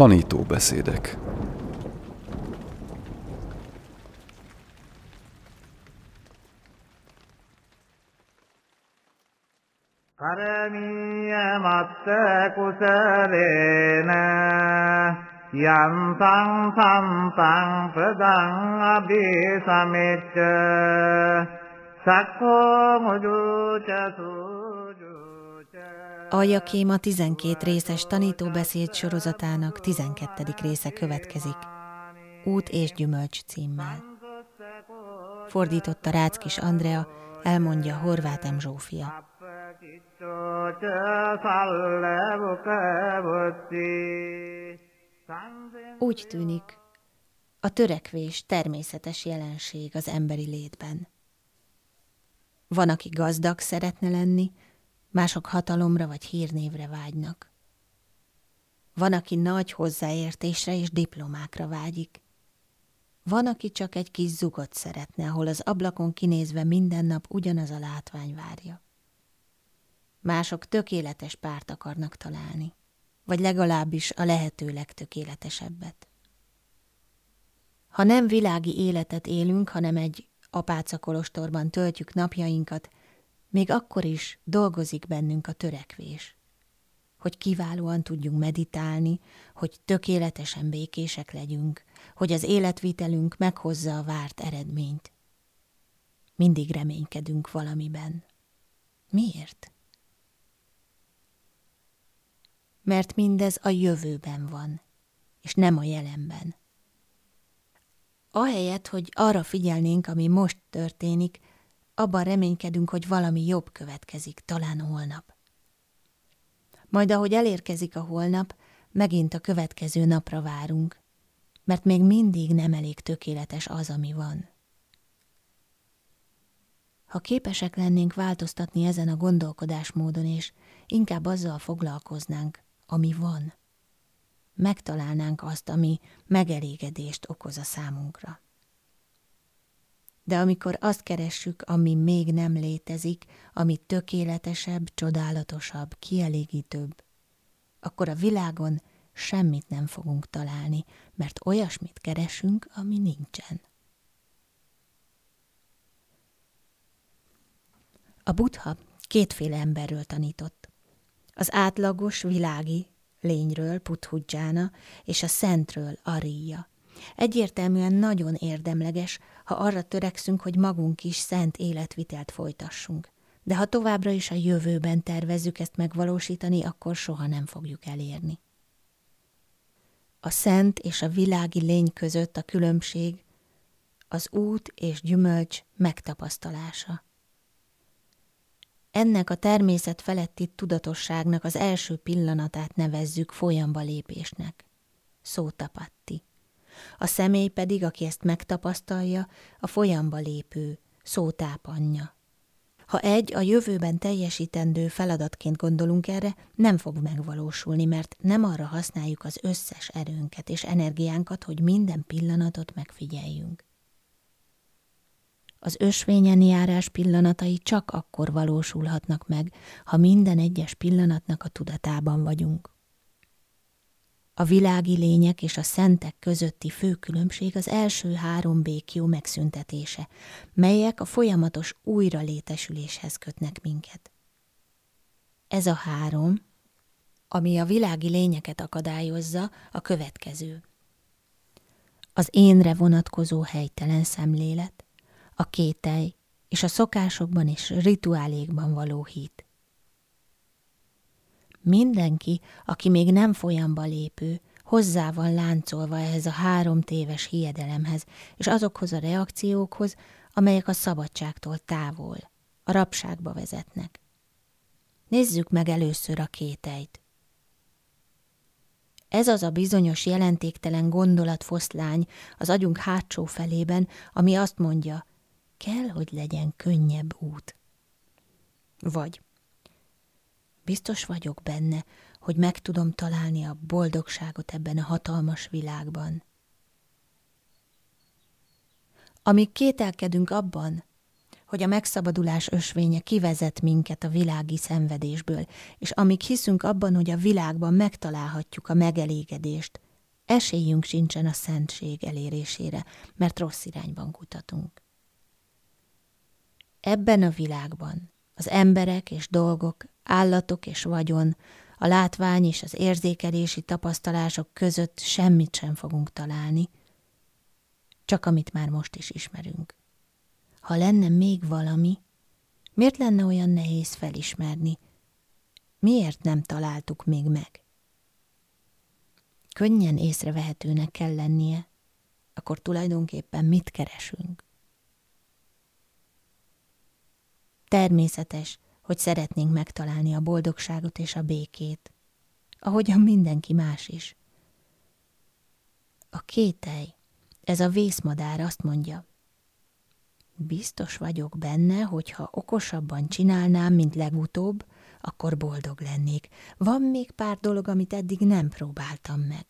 Tanítóbeszédek. කරමීය මත්ත කුසලේන යන්තං සම්පං ප්‍රදං අභිසමෙච්ච සක්ඛෝ මුදුච සූජුච Aljakém a 12 részes tanítóbeszéd sorozatának 12. része következik, Út és gyümölcs címmel. Fordította Ráckis Andrea, elmondja Horváth M. Zsófia. Úgy tűnik, a törekvés természetes jelenség az emberi létben. Van, aki gazdag szeretne lenni, mások hatalomra vagy hírnévre vágynak. Van, aki nagy hozzáértésre és diplomákra vágyik. Van, aki csak egy kis zugot szeretne, ahol az ablakon kinézve minden nap ugyanaz a látvány várja. Mások tökéletes párt akarnak találni, vagy legalábbis a lehető legtökéletesebbet. Ha nem világi életet élünk, hanem egy apácakolostorban töltjük napjainkat, még akkor is dolgozik bennünk a törekvés. Hogy kiválóan tudjunk meditálni, hogy tökéletesen békések legyünk, hogy az életvitelünk meghozza a várt eredményt. Mindig reménykedünk valamiben. Miért? Mert mindez a jövőben van, és nem a jelenben. Ahelyett, hogy arra figyelnénk, ami most történik, abban reménykedünk, hogy valami jobb következik, talán holnap. Majd ahogy elérkezik a holnap, megint a következő napra várunk, mert még mindig nem elég tökéletes az, ami van. Ha képesek lennénk változtatni ezen a gondolkodásmódon, és inkább azzal foglalkoznánk, ami van, megtalálnánk azt, ami megelégedést okoz a számunkra. De amikor azt keressük, ami még nem létezik, ami tökéletesebb, csodálatosabb, kielégítőbb, akkor a világon semmit nem fogunk találni, mert olyasmit keresünk, ami nincsen. A buddha kétféle emberről tanított. Az átlagos, világi lényről, Puthudjána, és a szentről, Aria. Egyértelműen nagyon érdemleges, ha arra törekszünk, hogy magunk is szent életvitelt folytassunk. De ha továbbra is a jövőben tervezzük ezt megvalósítani, akkor soha nem fogjuk elérni. A szent és a világi lény között a különbség az út és gyümölcs megtapasztalása. Ennek a természet feletti tudatosságnak az első pillanatát nevezzük folyamba lépésnek. Szótapatti. A személy pedig, aki ezt megtapasztalja, a folyamba lépő, szótápanyja. Ha egy a jövőben teljesítendő feladatként gondolunk erre, nem fog megvalósulni, mert nem arra használjuk az összes erőnket és energiánkat, hogy minden pillanatot megfigyeljünk. Az ösvényen járás pillanatai csak akkor valósulhatnak meg, ha minden egyes pillanatnak a tudatában vagyunk. A világi lények és a szentek közötti fő különbség az első három békjó megszüntetése, melyek a folyamatos újra létesüléshez kötnek minket. Ez a három, ami a világi lényeket akadályozza, a következő. Az énre vonatkozó helytelen szemlélet, a kételj és a szokásokban és rituálékban való hit. Mindenki, aki még nem folyamba lépő, hozzá van láncolva ehhez a három téves hiedelemhez, és azokhoz a reakciókhoz, amelyek a szabadságtól távol, a rabságba vezetnek. Nézzük meg először a kételyt. Ez az a bizonyos jelentéktelen gondolatfoszlány az agyunk hátsó felében, ami azt mondja, kell, hogy legyen könnyebb út. Vagy biztos vagyok benne, hogy meg tudom találni a boldogságot ebben a hatalmas világban. Amíg kételkedünk abban, hogy a megszabadulás ösvénye kivezet minket a világi szenvedésből, és amíg hiszünk abban, hogy a világban megtalálhatjuk a megelégedést, esélyünk sincsen a szentség elérésére, mert rossz irányban kutatunk. Ebben a világban az emberek és dolgok, állatok és vagyon, a látvány és az érzékelési tapasztalások között semmit sem fogunk találni, csak amit már most is ismerünk. Ha lenne még valami, miért lenne olyan nehéz felismerni? Miért nem találtuk még meg? Könnyen észrevehetőnek kell lennie, akkor tulajdonképpen mit keresünk? Természetes, hogy szeretnénk megtalálni a boldogságot és a békét, ahogyan mindenki más is. A kételj, ez a vészmadár azt mondja, biztos vagyok benne, hogy ha okosabban csinálnám, mint legutóbb, akkor boldog lennék. Van még pár dolog, amit eddig nem próbáltam meg.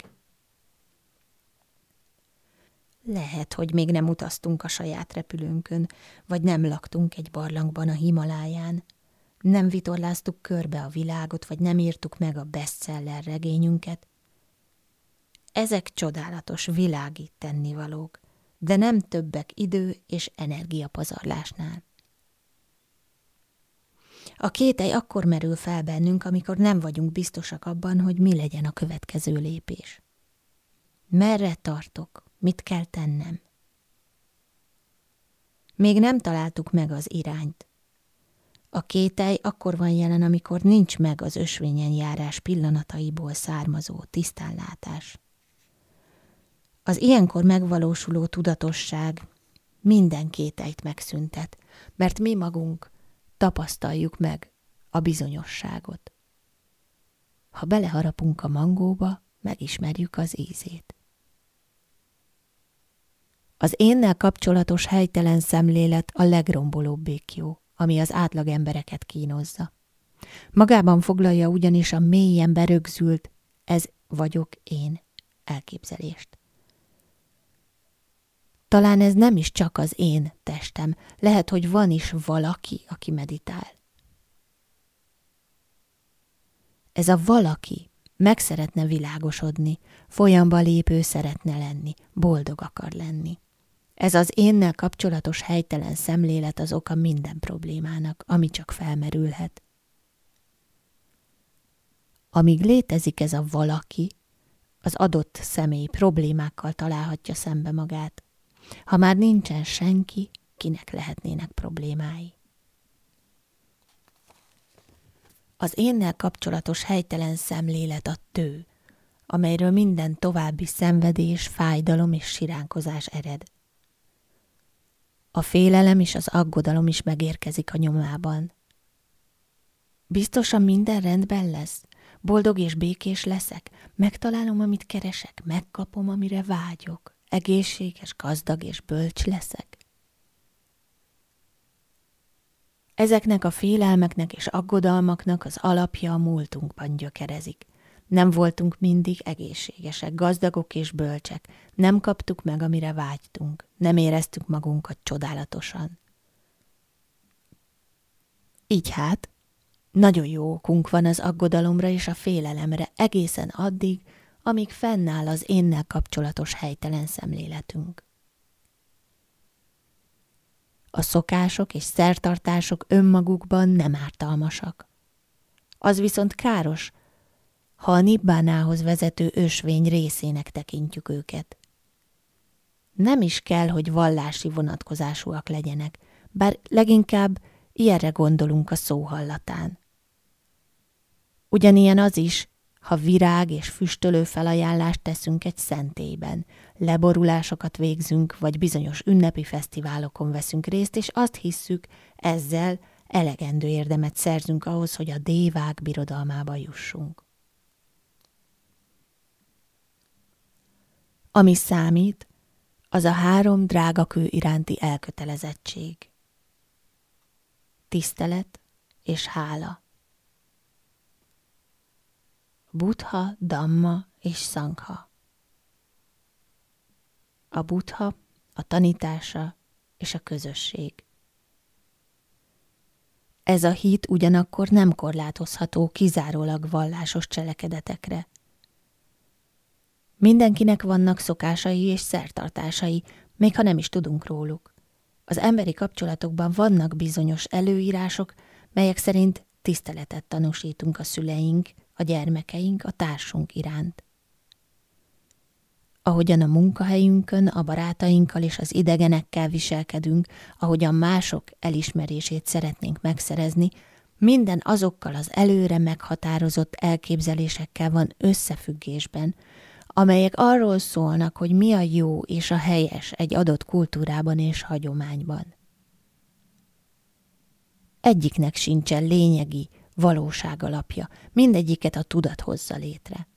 Lehet, hogy még nem utaztunk a saját repülőnkön, vagy nem laktunk egy barlangban a Himaláján, nem vitorláztuk körbe a világot, vagy nem írtuk meg a bestseller regényünket. Ezek csodálatos világít tennivalók, de nem többek idő és energiapazarlásnál. A kételj akkor merül fel bennünk, amikor nem vagyunk biztosak abban, hogy mi legyen a következő lépés. Merre tartok? Mit kell tennem? Még nem találtuk meg az irányt. A kételj akkor van jelen, amikor nincs meg az ösvényen járás pillanataiból származó tisztánlátás. Az ilyenkor megvalósuló tudatosság minden kételyt megszüntet, mert mi magunk tapasztaljuk meg a bizonyosságot. Ha beleharapunk a mangóba, megismerjük az ízét. Az énnel kapcsolatos helytelen szemlélet a legrombolóbb békjó, ami az átlag embereket kínozza. Magában foglalja ugyanis a mélyen berögzült, ez vagyok én elképzelést. Talán ez nem is csak az én testem, lehet, hogy van is valaki, aki meditál. Ez a valaki meg szeretne világosodni, folyamba lépő szeretne lenni, boldog akar lenni. Ez az énnel kapcsolatos helytelen szemlélet az oka minden problémának, ami csak felmerülhet. Amíg létezik ez a valaki, az adott személy problémákkal találhatja szembe magát. Ha már nincsen senki, kinek lehetnének problémái. Az énnel kapcsolatos helytelen szemlélet a tő, amelyről minden további szenvedés, fájdalom és siránkozás ered. A félelem és az aggodalom is megérkezik a nyomában. Biztosan minden rendben lesz? Boldog és békés leszek? Megtalálom, amit keresek? Megkapom, amire vágyok? Egészséges, gazdag és bölcs leszek? Ezeknek a félelmeknek és aggodalmaknak az alapja a múltunkban gyökerezik. Nem voltunk mindig egészségesek, gazdagok és bölcsek. Nem kaptuk meg, amire vágytunk. Nem éreztük magunkat csodálatosan. Így hát, nagyon jó okunk van az aggodalomra és a félelemre egészen addig, amíg fennáll az énnel kapcsolatos helytelen szemléletünk. A szokások és szertartások önmagukban nem ártalmasak. Az viszont káros, ha a Nibbánához vezető ösvény részének tekintjük őket. Nem is kell, hogy vallási vonatkozásúak legyenek, bár leginkább ilyenre gondolunk a szó hallatán. Ugyanilyen az is, ha virág és füstölő felajánlást teszünk egy szentélyben, leborulásokat végzünk, vagy bizonyos ünnepi fesztiválokon veszünk részt, és azt hisszük, ezzel elegendő érdemet szerzünk ahhoz, hogy a dévák birodalmába jussunk. Ami számít, az a három drágakő iránti elkötelezettség. Tisztelet és hála. Buddha, Damma és Sangha. A Buddha, a tanítása és a közösség. Ez a hit ugyanakkor nem korlátozható kizárólag vallásos cselekedetekre – Mindenkinek vannak szokásai és szertartásai, még ha nem is tudunk róluk. Az emberi kapcsolatokban vannak bizonyos előírások, melyek szerint tiszteletet tanúsítunk a szüleink, a gyermekeink, a társunk iránt. Ahogyan a munkahelyünkön, a barátainkkal és az idegenekkel viselkedünk, ahogyan mások elismerését szeretnénk megszerezni, minden azokkal az előre meghatározott elképzelésekkel van összefüggésben, amelyek arról szólnak, hogy mi a jó és a helyes egy adott kultúrában és hagyományban. Egyiknek sincsen lényegi, valóság alapja, mindegyiket a tudat hozza létre.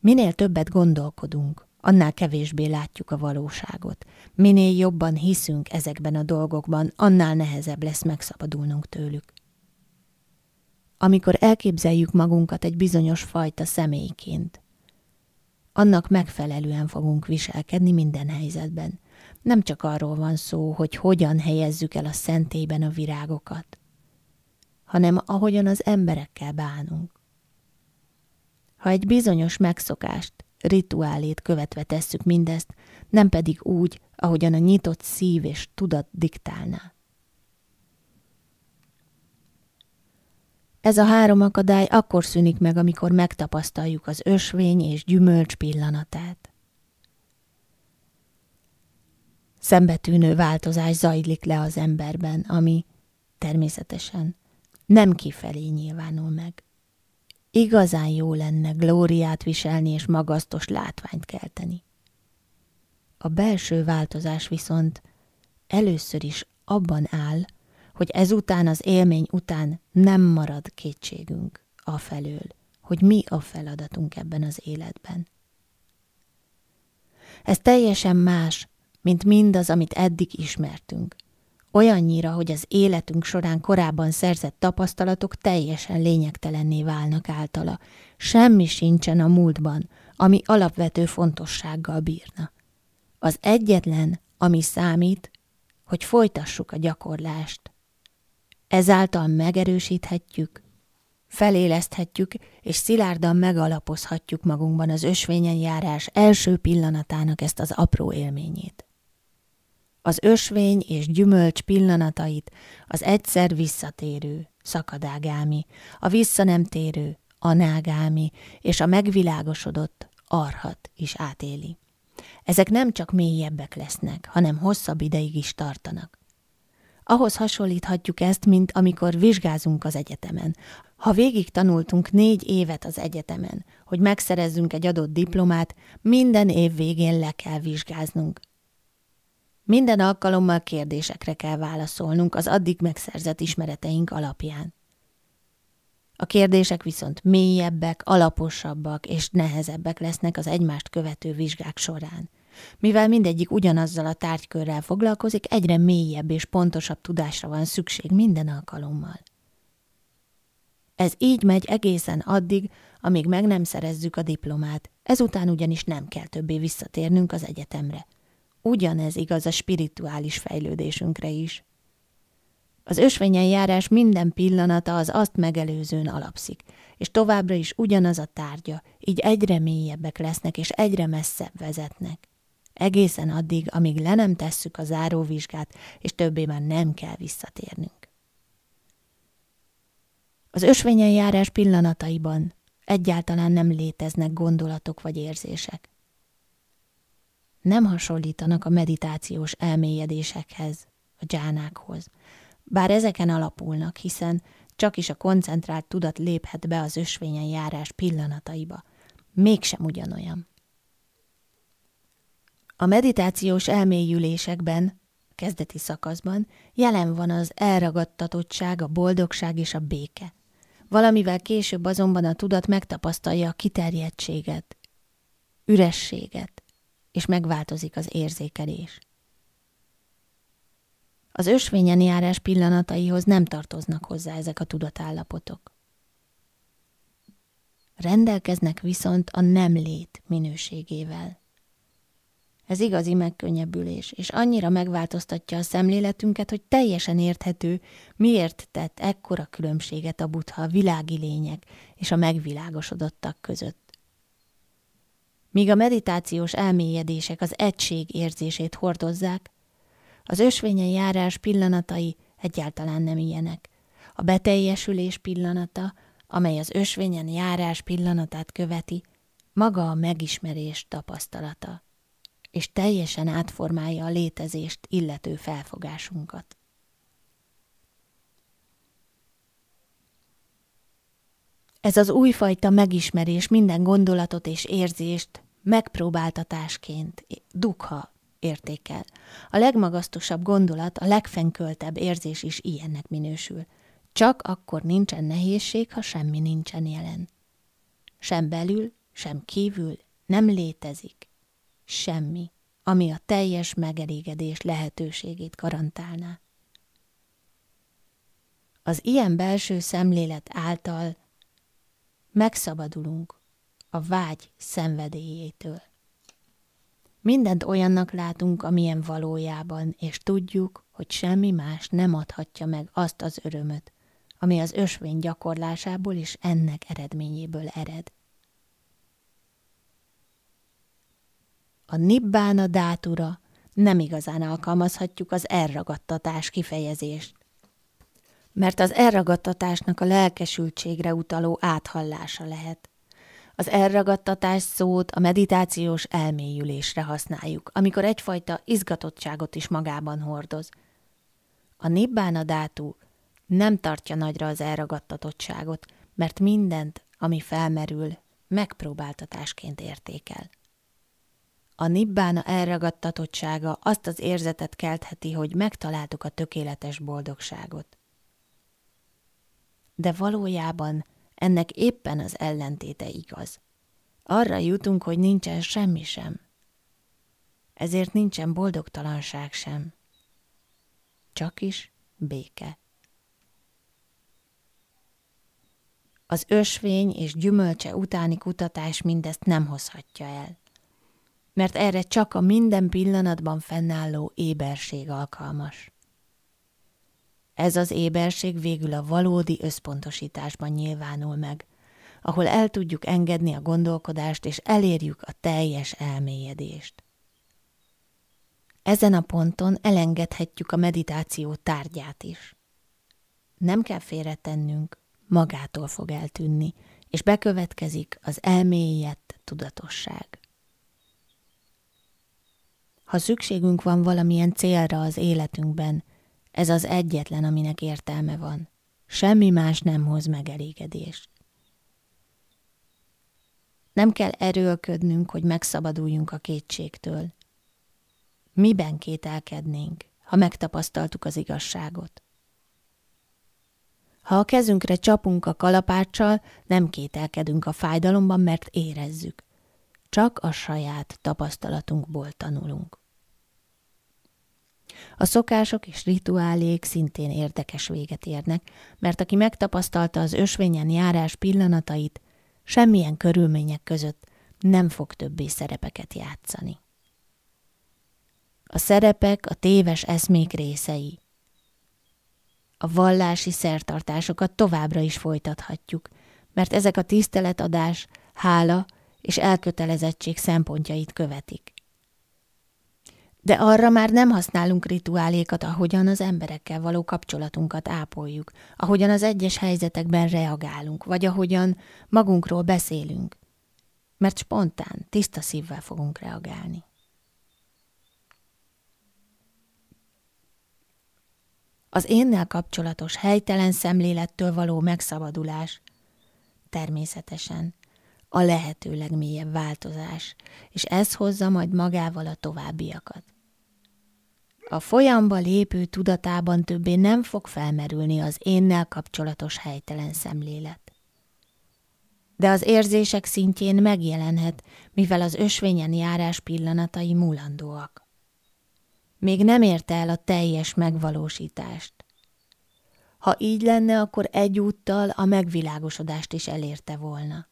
Minél többet gondolkodunk, annál kevésbé látjuk a valóságot. Minél jobban hiszünk ezekben a dolgokban, annál nehezebb lesz megszabadulnunk tőlük. Amikor elképzeljük magunkat egy bizonyos fajta személyként, annak megfelelően fogunk viselkedni minden helyzetben. Nem csak arról van szó, hogy hogyan helyezzük el a szentélyben a virágokat, hanem ahogyan az emberekkel bánunk. Ha egy bizonyos megszokást, rituálét követve tesszük mindezt, nem pedig úgy, ahogyan a nyitott szív és tudat diktálná. Ez a három akadály akkor szűnik meg, amikor megtapasztaljuk az ösvény és gyümölcs pillanatát. Szembetűnő változás zajlik le az emberben, ami természetesen nem kifelé nyilvánul meg. Igazán jó lenne glóriát viselni és magasztos látványt kelteni. A belső változás viszont először is abban áll, hogy ezután az élmény után nem marad kétségünk afelől, hogy mi a feladatunk ebben az életben. Ez teljesen más, mint mindaz, amit eddig ismertünk. Olyannyira, hogy az életünk során korábban szerzett tapasztalatok teljesen lényegtelenné válnak általa. Semmi sincsen a múltban, ami alapvető fontossággal bírna. Az egyetlen, ami számít, hogy folytassuk a gyakorlást, Ezáltal megerősíthetjük, feléleszthetjük és szilárdan megalapozhatjuk magunkban az ösvényen járás első pillanatának ezt az apró élményét. Az ösvény és gyümölcs pillanatait az egyszer visszatérő, szakadágámi, a vissza nem térő, anágámi és a megvilágosodott arhat is átéli. Ezek nem csak mélyebbek lesznek, hanem hosszabb ideig is tartanak. Ahhoz hasonlíthatjuk ezt, mint amikor vizsgázunk az egyetemen. Ha végig tanultunk négy évet az egyetemen, hogy megszerezzünk egy adott diplomát, minden év végén le kell vizsgáznunk. Minden alkalommal kérdésekre kell válaszolnunk az addig megszerzett ismereteink alapján. A kérdések viszont mélyebbek, alaposabbak és nehezebbek lesznek az egymást követő vizsgák során. Mivel mindegyik ugyanazzal a tárgykörrel foglalkozik, egyre mélyebb és pontosabb tudásra van szükség minden alkalommal. Ez így megy egészen addig, amíg meg nem szerezzük a diplomát, ezután ugyanis nem kell többé visszatérnünk az egyetemre. Ugyanez igaz a spirituális fejlődésünkre is. Az ösvényen járás minden pillanata az azt megelőzőn alapszik, és továbbra is ugyanaz a tárgya, így egyre mélyebbek lesznek és egyre messzebb vezetnek egészen addig, amíg le nem tesszük a záróvizsgát, és többé már nem kell visszatérnünk. Az ösvényen járás pillanataiban egyáltalán nem léteznek gondolatok vagy érzések. Nem hasonlítanak a meditációs elmélyedésekhez, a dzsánákhoz, bár ezeken alapulnak, hiszen csak is a koncentrált tudat léphet be az ösvényen járás pillanataiba, mégsem ugyanolyan. A meditációs elmélyülésekben, kezdeti szakaszban jelen van az elragadtatottság, a boldogság és a béke. Valamivel később azonban a tudat megtapasztalja a kiterjedtséget, ürességet, és megváltozik az érzékelés. Az ösvényen járás pillanataihoz nem tartoznak hozzá ezek a tudatállapotok. Rendelkeznek viszont a nem lét minőségével. Ez igazi megkönnyebbülés, és annyira megváltoztatja a szemléletünket, hogy teljesen érthető, miért tett ekkora különbséget a butha a világi lények és a megvilágosodottak között. Míg a meditációs elmélyedések az egység érzését hordozzák, az ösvényen járás pillanatai egyáltalán nem ilyenek. A beteljesülés pillanata, amely az ösvényen járás pillanatát követi, maga a megismerés tapasztalata, és teljesen átformálja a létezést illető felfogásunkat. Ez az újfajta megismerés minden gondolatot és érzést megpróbáltatásként, dukha értékel. A legmagasztosabb gondolat, a legfenköltebb érzés is ilyennek minősül. Csak akkor nincsen nehézség, ha semmi nincsen jelen. Sem belül, sem kívül nem létezik semmi, ami a teljes megelégedés lehetőségét garantálná. Az ilyen belső szemlélet által megszabadulunk a vágy szenvedélyétől. Mindent olyannak látunk, amilyen valójában, és tudjuk, hogy semmi más nem adhatja meg azt az örömöt, ami az ösvény gyakorlásából és ennek eredményéből ered. A nibbána dátura nem igazán alkalmazhatjuk az elragadtatás kifejezést, mert az elragadtatásnak a lelkesültségre utaló áthallása lehet. Az elragadtatás szót a meditációs elmélyülésre használjuk, amikor egyfajta izgatottságot is magában hordoz. A nibbána dátú nem tartja nagyra az elragadtatottságot, mert mindent, ami felmerül, megpróbáltatásként értékel. A nibbána elragadtatottsága azt az érzetet keltheti, hogy megtaláltuk a tökéletes boldogságot. De valójában ennek éppen az ellentéte igaz. Arra jutunk, hogy nincsen semmi sem. Ezért nincsen boldogtalanság sem. Csak is béke. Az ösvény és gyümölcse utáni kutatás mindezt nem hozhatja el, mert erre csak a minden pillanatban fennálló éberség alkalmas. Ez az éberség végül a valódi összpontosításban nyilvánul meg, ahol el tudjuk engedni a gondolkodást és elérjük a teljes elmélyedést. Ezen a ponton elengedhetjük a meditáció tárgyát is. Nem kell félretennünk, magától fog eltűnni, és bekövetkezik az elmélyett tudatosság. Ha szükségünk van valamilyen célra az életünkben, ez az egyetlen, aminek értelme van. Semmi más nem hoz megelégedést. Nem kell erőlködnünk, hogy megszabaduljunk a kétségtől. Miben kételkednénk, ha megtapasztaltuk az igazságot? Ha a kezünkre csapunk a kalapáccsal, nem kételkedünk a fájdalomban, mert érezzük. Csak a saját tapasztalatunkból tanulunk. A szokások és rituálék szintén érdekes véget érnek, mert aki megtapasztalta az ösvényen járás pillanatait, semmilyen körülmények között nem fog többé szerepeket játszani. A szerepek a téves eszmék részei. A vallási szertartásokat továbbra is folytathatjuk, mert ezek a tiszteletadás, hála és elkötelezettség szempontjait követik de arra már nem használunk rituálékat, ahogyan az emberekkel való kapcsolatunkat ápoljuk, ahogyan az egyes helyzetekben reagálunk, vagy ahogyan magunkról beszélünk, mert spontán, tiszta szívvel fogunk reagálni. Az énnel kapcsolatos helytelen szemlélettől való megszabadulás természetesen a lehető legmélyebb változás, és ez hozza majd magával a továbbiakat. A folyamba lépő tudatában többé nem fog felmerülni az énnel kapcsolatos helytelen szemlélet. De az érzések szintjén megjelenhet, mivel az ösvényen járás pillanatai múlandóak. Még nem érte el a teljes megvalósítást. Ha így lenne, akkor egyúttal a megvilágosodást is elérte volna.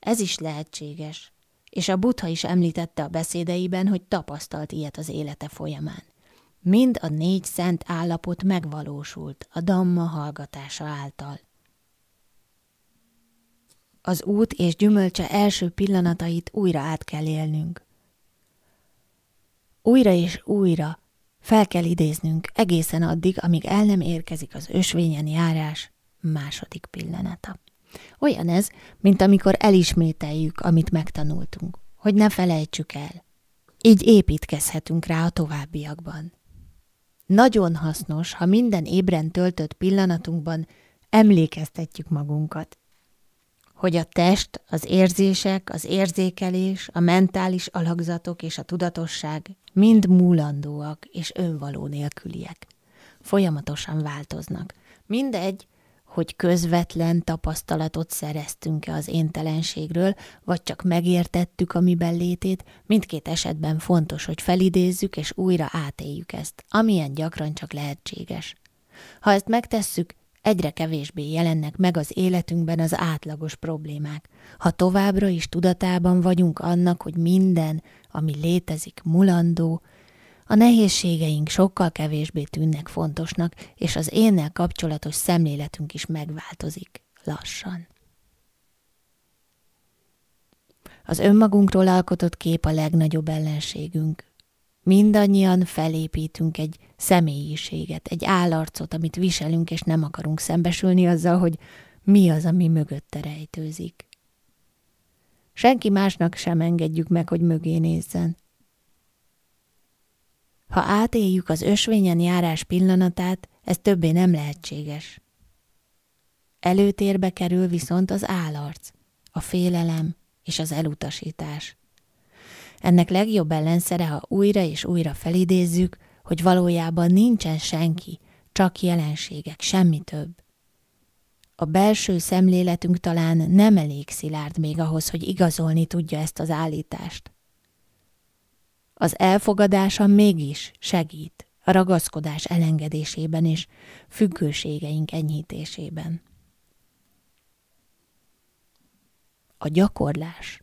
Ez is lehetséges, és a Buddha is említette a beszédeiben, hogy tapasztalt ilyet az élete folyamán. Mind a négy szent állapot megvalósult a Damma hallgatása által. az út és gyümölcse első pillanatait újra át kell élnünk. Újra és újra fel kell idéznünk egészen addig, amíg el nem érkezik az ösvényen járás második pillanata. Olyan ez, mint amikor elismételjük, amit megtanultunk, hogy ne felejtsük el. Így építkezhetünk rá a továbbiakban. Nagyon hasznos, ha minden ébren töltött pillanatunkban emlékeztetjük magunkat, hogy a test, az érzések, az érzékelés, a mentális alakzatok és a tudatosság mind múlandóak és önvaló nélküliek. Folyamatosan változnak. Mindegy, hogy közvetlen tapasztalatot szereztünk-e az éntelenségről, vagy csak megértettük a miben létét, mindkét esetben fontos, hogy felidézzük és újra átéljük ezt, amilyen gyakran csak lehetséges. Ha ezt megtesszük, egyre kevésbé jelennek meg az életünkben az átlagos problémák. Ha továbbra is tudatában vagyunk annak, hogy minden, ami létezik, mulandó, a nehézségeink sokkal kevésbé tűnnek fontosnak, és az énnel kapcsolatos szemléletünk is megváltozik lassan. Az önmagunkról alkotott kép a legnagyobb ellenségünk. Mindannyian felépítünk egy személyiséget, egy állarcot, amit viselünk, és nem akarunk szembesülni azzal, hogy mi az, ami mögötte rejtőzik. Senki másnak sem engedjük meg, hogy mögé nézzen. Ha átéljük az ösvényen járás pillanatát, ez többé nem lehetséges. Előtérbe kerül viszont az állarc, a félelem és az elutasítás. Ennek legjobb ellenszere, ha újra és újra felidézzük, hogy valójában nincsen senki, csak jelenségek, semmi több. A belső szemléletünk talán nem elég szilárd még ahhoz, hogy igazolni tudja ezt az állítást. Az elfogadása mégis segít a ragaszkodás elengedésében és függőségeink enyhítésében. A gyakorlás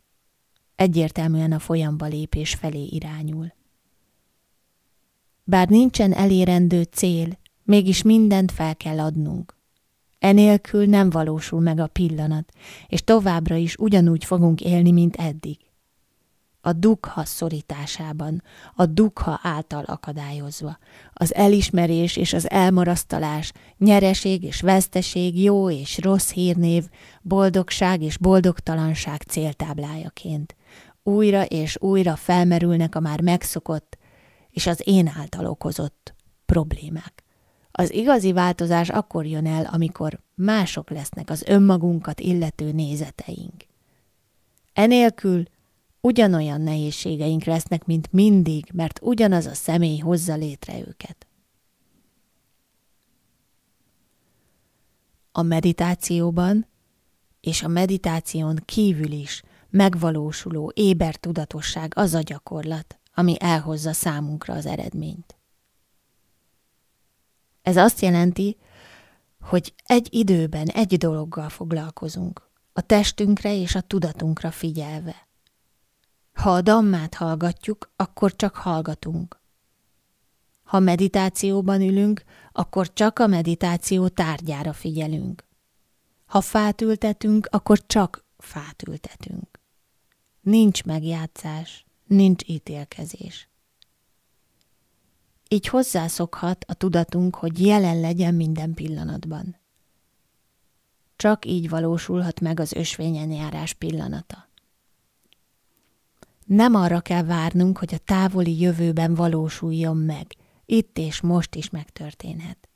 egyértelműen a folyamba lépés felé irányul. Bár nincsen elérendő cél, mégis mindent fel kell adnunk. Enélkül nem valósul meg a pillanat, és továbbra is ugyanúgy fogunk élni, mint eddig a dukha szorításában, a dukha által akadályozva. Az elismerés és az elmarasztalás, nyereség és veszteség, jó és rossz hírnév, boldogság és boldogtalanság céltáblájaként. Újra és újra felmerülnek a már megszokott és az én által okozott problémák. Az igazi változás akkor jön el, amikor mások lesznek az önmagunkat illető nézeteink. Enélkül ugyanolyan nehézségeink lesznek, mint mindig, mert ugyanaz a személy hozza létre őket. A meditációban és a meditáción kívül is megvalósuló éber tudatosság az a gyakorlat, ami elhozza számunkra az eredményt. Ez azt jelenti, hogy egy időben egy dologgal foglalkozunk, a testünkre és a tudatunkra figyelve. Ha a dammát hallgatjuk, akkor csak hallgatunk. Ha meditációban ülünk, akkor csak a meditáció tárgyára figyelünk. Ha fát ültetünk, akkor csak fát ültetünk. Nincs megjátszás, nincs ítélkezés. Így hozzászokhat a tudatunk, hogy jelen legyen minden pillanatban. Csak így valósulhat meg az ösvényen járás pillanata. Nem arra kell várnunk, hogy a távoli jövőben valósuljon meg. Itt és most is megtörténhet.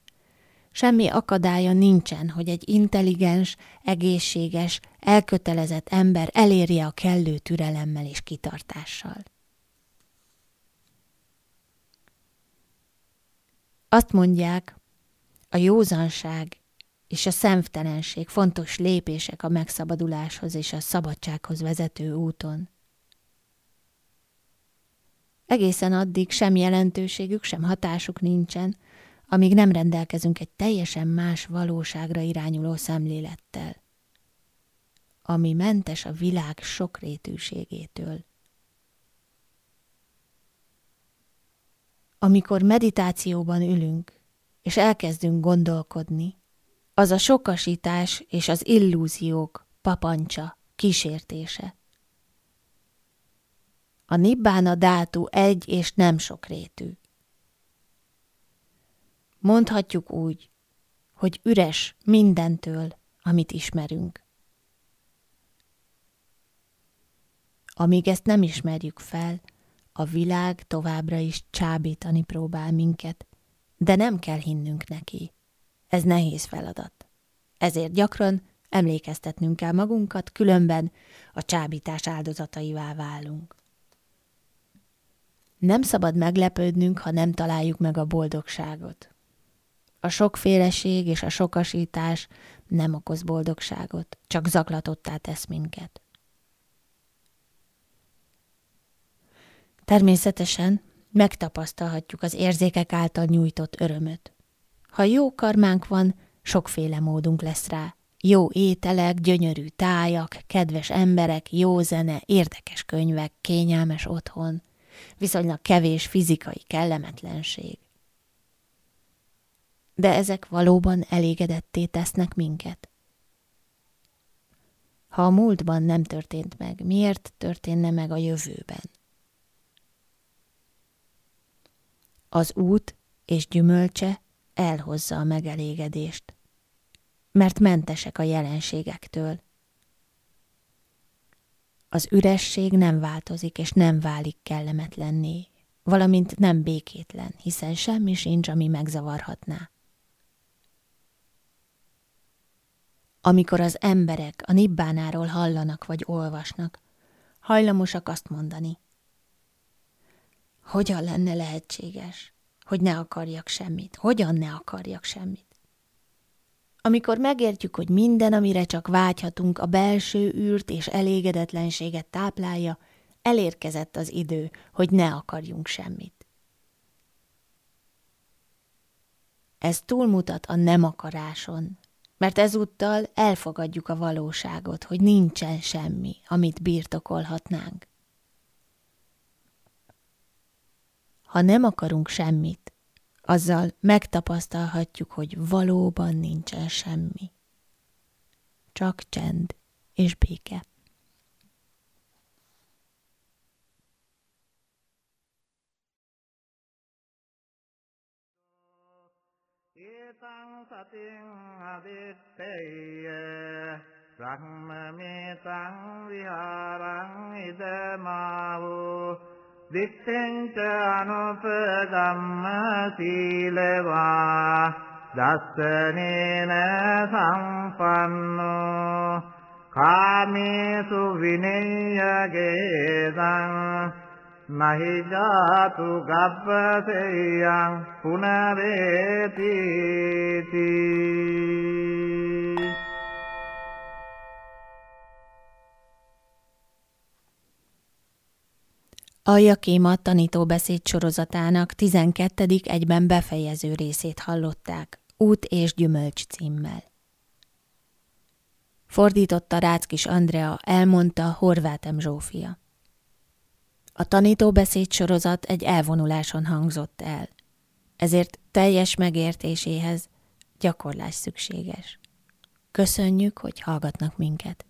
Semmi akadálya nincsen, hogy egy intelligens, egészséges, elkötelezett ember elérje a kellő türelemmel és kitartással. Azt mondják, a józanság és a szemtelenség fontos lépések a megszabaduláshoz és a szabadsághoz vezető úton. Egészen addig sem jelentőségük, sem hatásuk nincsen, amíg nem rendelkezünk egy teljesen más valóságra irányuló szemlélettel, ami mentes a világ sokrétűségétől. Amikor meditációban ülünk, és elkezdünk gondolkodni, az a sokasítás és az illúziók papancsa, kísértése. A nibbána dátú egy és nem sokrétű. Mondhatjuk úgy, hogy üres mindentől, amit ismerünk. Amíg ezt nem ismerjük fel, a világ továbbra is csábítani próbál minket, de nem kell hinnünk neki. Ez nehéz feladat. Ezért gyakran emlékeztetnünk kell magunkat, különben a csábítás áldozataivá válunk. Nem szabad meglepődnünk, ha nem találjuk meg a boldogságot. A sokféleség és a sokasítás nem okoz boldogságot, csak zaklatottá tesz minket. Természetesen megtapasztalhatjuk az érzékek által nyújtott örömöt. Ha jó karmánk van, sokféle módunk lesz rá. Jó ételek, gyönyörű tájak, kedves emberek, jó zene, érdekes könyvek, kényelmes otthon, viszonylag kevés fizikai kellemetlenség. De ezek valóban elégedetté tesznek minket. Ha a múltban nem történt meg, miért történne meg a jövőben? Az út és gyümölcse elhozza a megelégedést, mert mentesek a jelenségektől. Az üresség nem változik és nem válik kellemetlenné, valamint nem békétlen, hiszen semmi sincs, ami megzavarhatná. Amikor az emberek a nibbánáról hallanak vagy olvasnak, hajlamosak azt mondani, hogyan lenne lehetséges, hogy ne akarjak semmit? Hogyan ne akarjak semmit? Amikor megértjük, hogy minden, amire csak vágyhatunk, a belső űrt és elégedetlenséget táplálja, elérkezett az idő, hogy ne akarjunk semmit. Ez túlmutat a nem akaráson, mert ezúttal elfogadjuk a valóságot, hogy nincsen semmi, amit birtokolhatnánk. Ha nem akarunk semmit, azzal megtapasztalhatjuk, hogy valóban nincsen semmi. Csak csend és béke. Brahma me viharang idamavu දිත්තෙන්ච අනුපගම්ම සීලවා දස්සනේන සම්පන්නෝ කාමේසු විනය්‍යගේදං නහි ජාතු ගබ්බසෙයං පුනරේතිති A Jakéma tanítóbeszéd sorozatának 12. egyben befejező részét hallották, Út és Gyümölcs címmel. Fordította Ráckis Andrea, elmondta Horváth M. Zsófia. A tanítóbeszéd sorozat egy elvonuláson hangzott el, ezért teljes megértéséhez gyakorlás szükséges. Köszönjük, hogy hallgatnak minket.